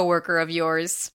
coworker of yours.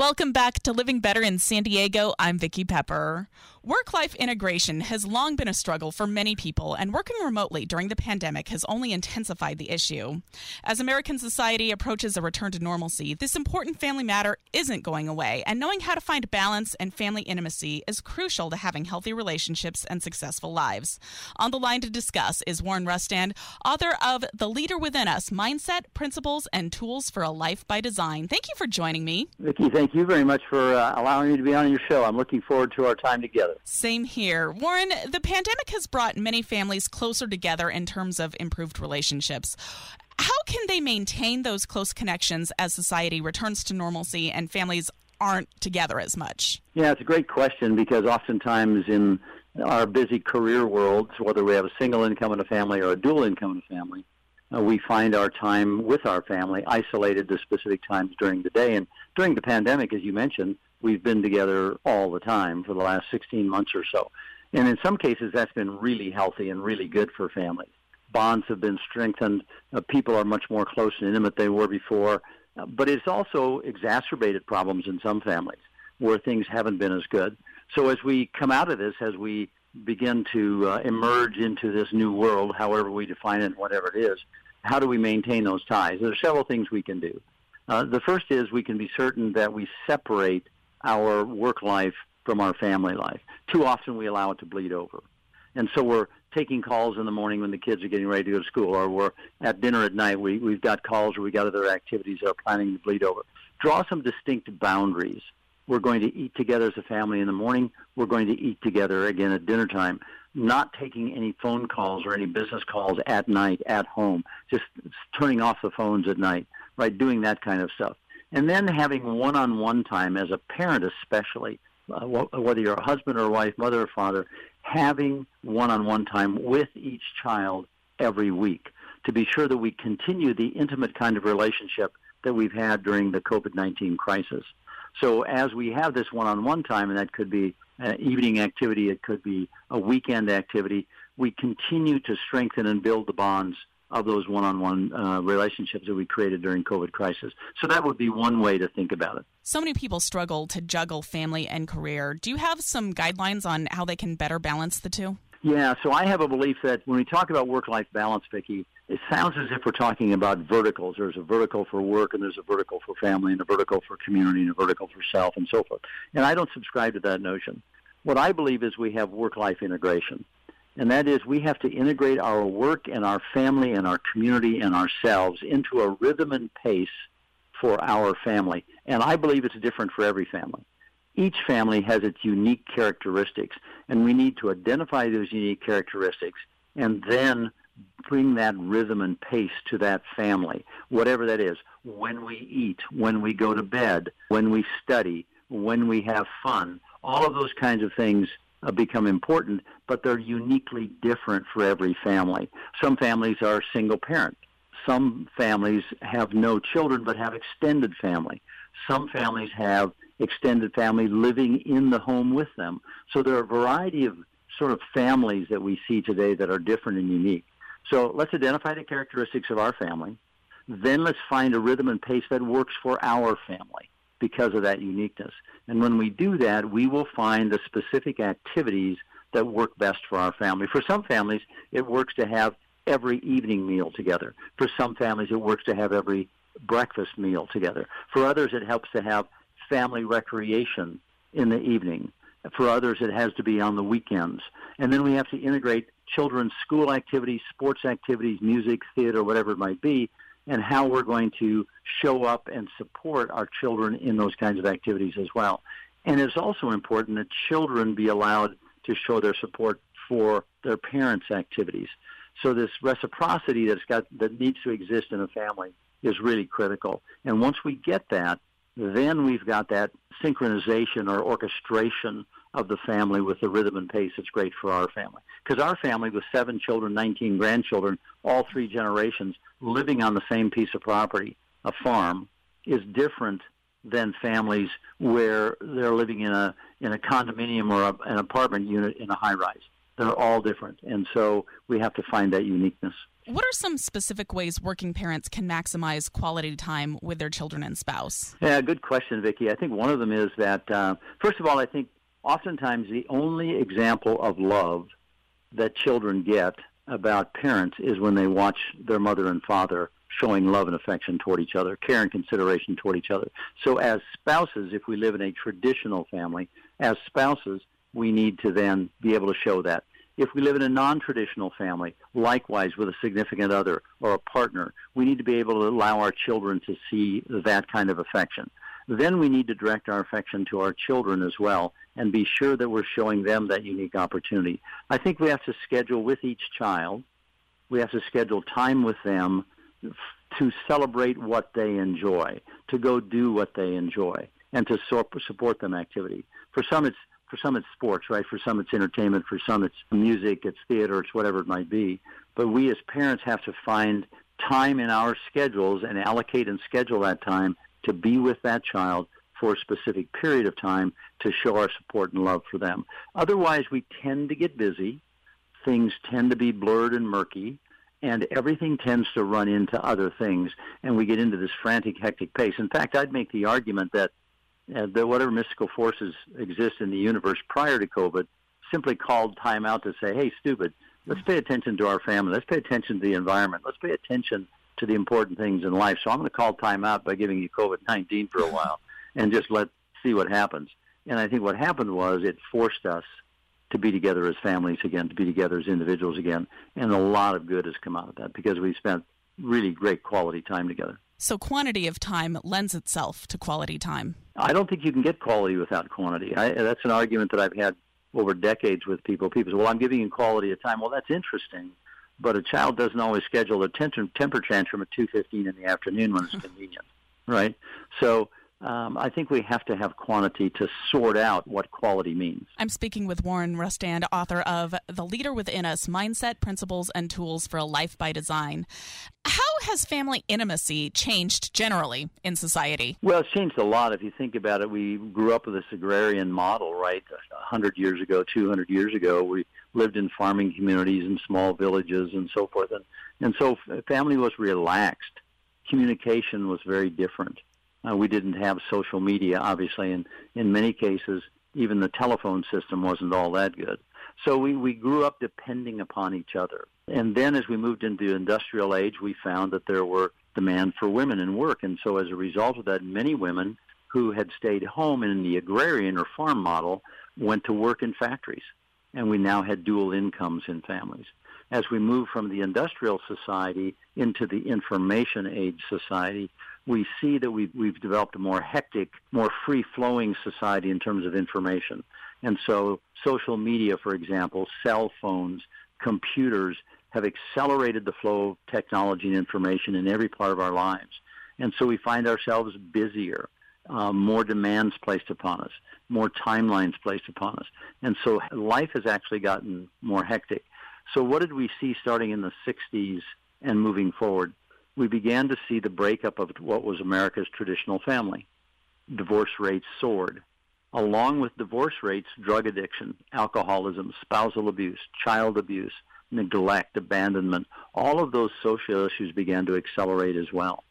Welcome back to Living Better in San Diego. I'm Vicki Pepper. Work life integration has long been a struggle for many people, and working remotely during the pandemic has only intensified the issue. As American society approaches a return to normalcy, this important family matter isn't going away, and knowing how to find balance and family intimacy is crucial to having healthy relationships and successful lives. On the line to discuss is Warren Rustand, author of The Leader Within Us Mindset, Principles, and Tools for a Life by Design. Thank you for joining me. Vicki, thank you very much for uh, allowing me to be on your show. I'm looking forward to our time together. Same here. Warren, the pandemic has brought many families closer together in terms of improved relationships. How can they maintain those close connections as society returns to normalcy and families aren't together as much? Yeah, it's a great question because oftentimes in our busy career worlds, whether we have a single income in a family or a dual income in a family, uh, we find our time with our family isolated to specific times during the day. And during the pandemic, as you mentioned, we've been together all the time for the last 16 months or so. And in some cases, that's been really healthy and really good for families. Bonds have been strengthened. Uh, people are much more close and intimate than they were before. Uh, but it's also exacerbated problems in some families where things haven't been as good. So as we come out of this, as we begin to uh, emerge into this new world, however we define it, whatever it is, how do we maintain those ties? There are several things we can do. Uh, the first is we can be certain that we separate our work life from our family life. Too often we allow it to bleed over. And so we're taking calls in the morning when the kids are getting ready to go to school, or we're at dinner at night. We, we've got calls or we've got other activities that are planning to bleed over. Draw some distinct boundaries. We're going to eat together as a family in the morning. We're going to eat together again at dinner time. Not taking any phone calls or any business calls at night at home. Just turning off the phones at night, right? Doing that kind of stuff and then having one-on-one time as a parent especially uh, whether you're a husband or a wife mother or father having one-on-one time with each child every week to be sure that we continue the intimate kind of relationship that we've had during the covid-19 crisis. So as we have this one-on-one time and that could be an evening activity it could be a weekend activity we continue to strengthen and build the bonds of those one-on-one uh, relationships that we created during COVID crisis. So that would be one way to think about it. So many people struggle to juggle family and career. Do you have some guidelines on how they can better balance the two? Yeah, so I have a belief that when we talk about work-life balance, Vicki, it sounds as if we're talking about verticals. There's a vertical for work, and there's a vertical for family, and a vertical for community, and a vertical for self, and so forth. And I don't subscribe to that notion. What I believe is we have work-life integration and that is we have to integrate our work and our family and our community and ourselves into a rhythm and pace for our family. And I believe it's different for every family. Each family has its unique characteristics, and we need to identify those unique characteristics and then bring that rhythm and pace to that family, whatever that is. When we eat, when we go to bed, when we study, when we have fun, all of those kinds of things uh, become important, but they're uniquely different for every family. Some families are single parent. Some families have no children but have extended family. Some families have extended family living in the home with them. So there are a variety of sort of families that we see today that are different and unique. So let's identify the characteristics of our family. Then let's find a rhythm and pace that works for our family because of that uniqueness. And when we do that, we will find the specific activities that work best for our family. For some families, it works to have every evening meal together. For some families, it works to have every breakfast meal together. For others, it helps to have family recreation in the evening. For others, it has to be on the weekends. And then we have to integrate children's school activities, sports activities, music, theater, whatever it might be, and how we're going to show up and support our children in those kinds of activities as well. And it's also important that children be allowed to show their support for their parents' activities. So this reciprocity that's got that needs to exist in a family is really critical. And once we get that, then we've got that synchronization or orchestration of the family with the rhythm and pace that's great for our family. Because our family with seven children, 19 grandchildren, all three generations living on the same piece of property, a farm, is different than families where they're living in a in a condominium or a, an apartment unit in a high rise. They're all different, and so we have to find that uniqueness. What are some specific ways working parents can maximize quality time with their children and spouse? Yeah, good question, Vicki. I think one of them is that uh, first of all, I think oftentimes the only example of love that children get about parents is when they watch their mother and father showing love and affection toward each other, care and consideration toward each other. So, as spouses, if we live in a traditional family, as spouses, we need to then be able to show that. If we live in a non traditional family, likewise with a significant other or a partner, we need to be able to allow our children to see that kind of affection. Then we need to direct our affection to our children as well and be sure that we're showing them that unique opportunity. I think we have to schedule with each child, we have to schedule time with them to celebrate what they enjoy, to go do what they enjoy, and to support them activity. For some, it's for some it's sports, right? For some it's entertainment. For some it's music, it's theater, it's whatever it might be. But we as parents have to find time in our schedules and allocate and schedule that time to be with that child for a specific period of time to show our support and love for them. Otherwise, we tend to get busy. Things tend to be blurred and murky and everything tends to run into other things, and we get into this frantic, hectic pace. In fact, I'd make the argument that uh, that whatever mystical forces exist in the universe prior to COVID simply called time out to say, "Hey, stupid, let's pay attention to our family. Let's pay attention to the environment. Let's pay attention to the important things in life." So I'm going to call time out by giving you COVID-19 for a while, and just let see what happens. And I think what happened was it forced us to be together as families again, to be together as individuals again. And a lot of good has come out of that because we spent really great quality time together. So, quantity of time lends itself to quality time. I don't think you can get quality without quantity. I, that's an argument that I've had over decades with people. People say, well, I'm giving you quality of time. Well, that's interesting. But a child doesn't always schedule a temper, temper tantrum at 2.15 in the afternoon when it's convenient, right? So um, I think we have to have quantity to sort out what quality means. I'm speaking with Warren Rustand, author of The Leader Within Us Mindset, Principles, and Tools for a Life by Design. How has family intimacy changed generally in society? Well, it's changed a lot. If you think about it, we grew up with this agrarian model, right? 100 years ago, 200 years ago, we lived in farming communities and small villages and so forth. And, and so family was relaxed. Communication was very different uh, we didn't have social media, obviously, and in many cases, even the telephone system wasn't all that good. So we, we grew up depending upon each other. And then as we moved into the industrial age, we found that there were demand for women in work. And so as a result of that, many women who had stayed home in the agrarian or farm model went to work in factories. And we now had dual incomes in families. As we move from the industrial society into the information age society, we see that we've, we've developed a more hectic, more free-flowing society in terms of information. And so social media, for example, cell phones, computers have accelerated the flow of technology and information in every part of our lives. And so we find ourselves busier, um, more demands placed upon us, more timelines placed upon us. And so life has actually gotten more hectic. So what did we see starting in the 60s and moving forward? we began to see the breakup of what was America's traditional family. Divorce rates soared. Along with divorce rates, drug addiction, alcoholism, spousal abuse, child abuse, neglect, abandonment, all of those social issues began to accelerate as well.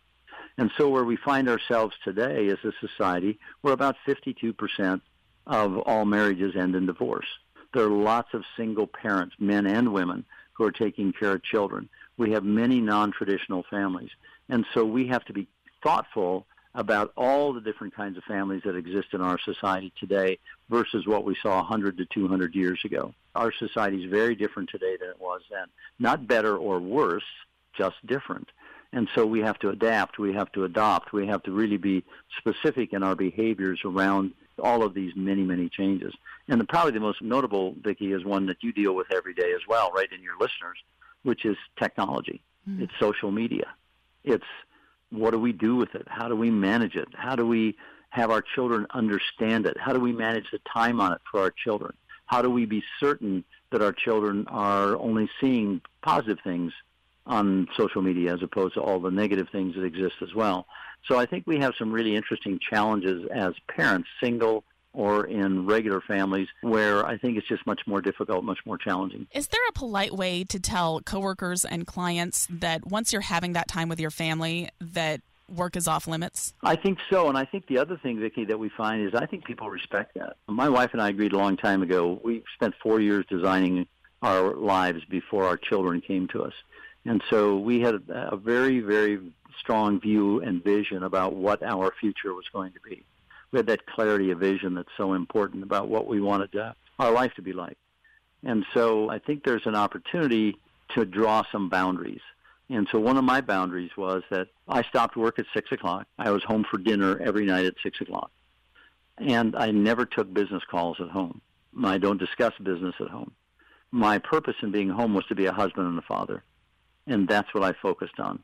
And so where we find ourselves today is a society where about 52% of all marriages end in divorce. There are lots of single parents, men and women, who are taking care of children we have many non-traditional families. And so we have to be thoughtful about all the different kinds of families that exist in our society today versus what we saw 100 to 200 years ago. Our society is very different today than it was then. Not better or worse, just different. And so we have to adapt, we have to adopt, we have to really be specific in our behaviors around all of these many, many changes. And the, probably the most notable, Vicki, is one that you deal with every day as well, right, in your listeners, which is technology. Mm-hmm. It's social media. It's what do we do with it? How do we manage it? How do we have our children understand it? How do we manage the time on it for our children? How do we be certain that our children are only seeing positive things on social media as opposed to all the negative things that exist as well? So I think we have some really interesting challenges as parents, single or in regular families where I think it's just much more difficult, much more challenging. Is there a polite way to tell coworkers and clients that once you're having that time with your family that work is off limits? I think so, and I think the other thing, Vicki, that we find is I think people respect that. My wife and I agreed a long time ago. We spent four years designing our lives before our children came to us, and so we had a very, very strong view and vision about what our future was going to be we had that clarity of vision that's so important about what we wanted to, our life to be like. And so I think there's an opportunity to draw some boundaries. And so one of my boundaries was that I stopped work at six o'clock. I was home for dinner every night at six o'clock. And I never took business calls at home. I don't discuss business at home. My purpose in being home was to be a husband and a father. And that's what I focused on.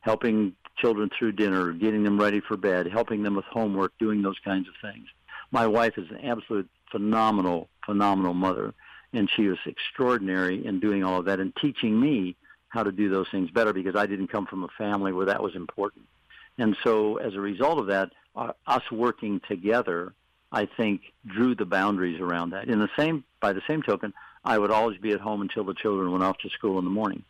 Helping children through dinner, getting them ready for bed, helping them with homework, doing those kinds of things. My wife is an absolute phenomenal, phenomenal mother, and she was extraordinary in doing all of that and teaching me how to do those things better because I didn't come from a family where that was important. And so, as a result of that, uh, us working together, I think, drew the boundaries around that. In the same, by the same token, I would always be at home until the children went off to school in the morning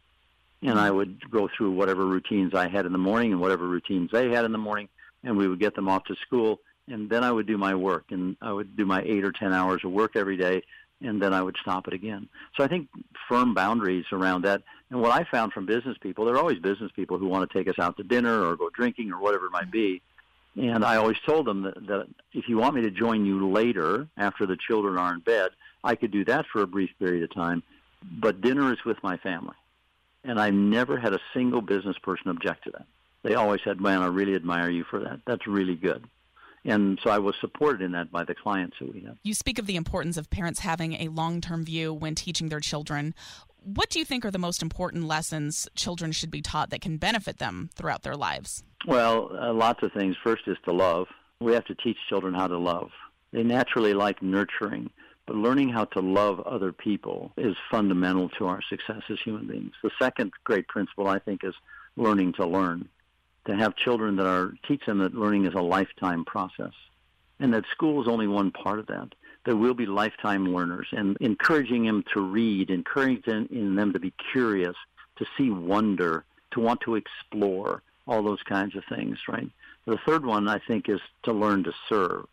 and I would go through whatever routines I had in the morning and whatever routines they had in the morning, and we would get them off to school, and then I would do my work, and I would do my eight or ten hours of work every day, and then I would stop it again. So I think firm boundaries around that. And what I found from business people, there are always business people who want to take us out to dinner or go drinking or whatever it might be. And I always told them that, that if you want me to join you later after the children are in bed, I could do that for a brief period of time. But dinner is with my family and I've never had a single business person object to that. They always said, "Man, I really admire you for that. That's really good." And so I was supported in that by the clients that we have. You speak of the importance of parents having a long-term view when teaching their children. What do you think are the most important lessons children should be taught that can benefit them throughout their lives? Well, uh, lots of things. First is to love. We have to teach children how to love. They naturally like nurturing. But learning how to love other people is fundamental to our success as human beings. The second great principle, I think, is learning to learn. To have children that are, teach them that learning is a lifetime process. And that school is only one part of that. There will be lifetime learners and encouraging them to read, encouraging them to be curious, to see wonder, to want to explore, all those kinds of things, right? The third one, I think, is to learn to serve.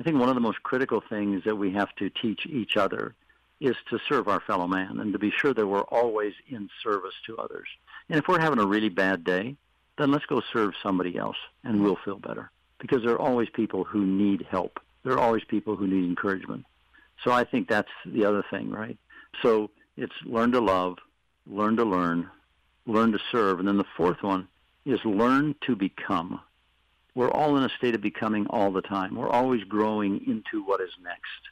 I think one of the most critical things that we have to teach each other is to serve our fellow man and to be sure that we're always in service to others. And if we're having a really bad day, then let's go serve somebody else and we'll feel better. Because there are always people who need help. There are always people who need encouragement. So I think that's the other thing, right? So it's learn to love, learn to learn, learn to serve. And then the fourth one is learn to become we're all in a state of becoming all the time. We're always growing into what is next.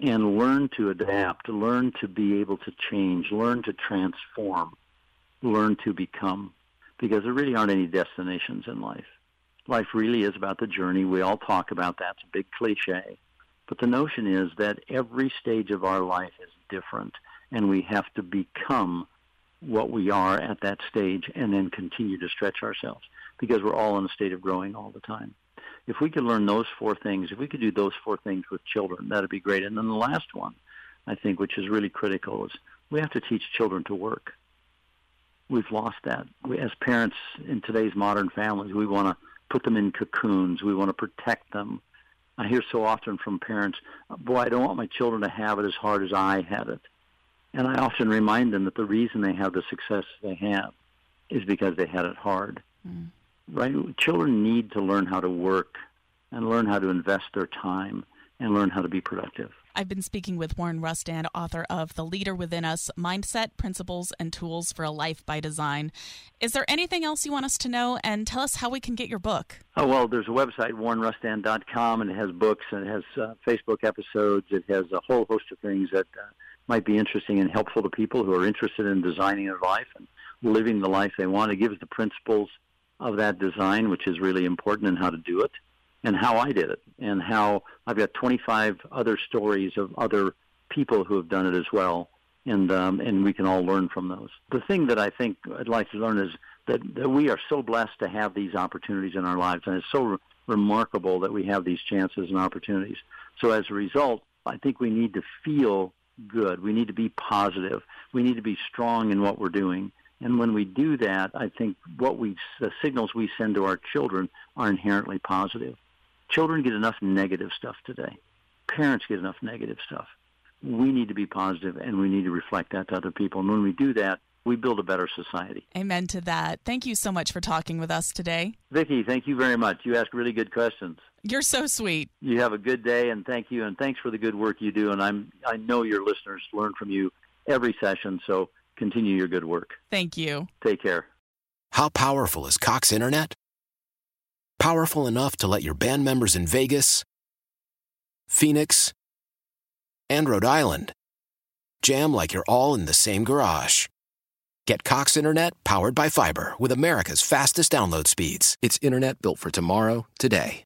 And learn to adapt, learn to be able to change, learn to transform, learn to become. Because there really aren't any destinations in life. Life really is about the journey. We all talk about that. It's a big cliche. But the notion is that every stage of our life is different, and we have to become what we are at that stage and then continue to stretch ourselves because we're all in a state of growing all the time. If we could learn those four things, if we could do those four things with children, that'd be great. And then the last one, I think, which is really critical, is we have to teach children to work. We've lost that. We, as parents in today's modern families, we want to put them in cocoons. We want to protect them. I hear so often from parents, boy, I don't want my children to have it as hard as I had it. And I often remind them that the reason they have the success they have is because they had it hard. Mm. Right? Children need to learn how to work and learn how to invest their time and learn how to be productive. I've been speaking with Warren Rustand, author of The Leader Within Us Mindset, Principles, and Tools for a Life by Design. Is there anything else you want us to know? And tell us how we can get your book. Oh, well, there's a website, warrenrustand.com, and it has books and it has uh, Facebook episodes. It has a whole host of things that uh, might be interesting and helpful to people who are interested in designing their life and living the life they want. It gives the principles of that design, which is really important, and how to do it and how I did it, and how I've got 25 other stories of other people who have done it as well, and um, and we can all learn from those. The thing that I think I'd like to learn is that, that we are so blessed to have these opportunities in our lives, and it's so re- remarkable that we have these chances and opportunities. So as a result, I think we need to feel good. We need to be positive. We need to be strong in what we're doing. And when we do that, I think what we the signals we send to our children are inherently positive. Children get enough negative stuff today. Parents get enough negative stuff. We need to be positive and we need to reflect that to other people. And when we do that, we build a better society. Amen to that. Thank you so much for talking with us today. Vicki, thank you very much. You ask really good questions. You're so sweet. You have a good day and thank you and thanks for the good work you do and I'm I know your listeners learn from you every session, so continue your good work. Thank you. Take care. How powerful is Cox Internet? Powerful enough to let your band members in Vegas, Phoenix, and Rhode Island jam like you're all in the same garage. Get Cox Internet powered by fiber with America's fastest download speeds. It's internet built for tomorrow, today.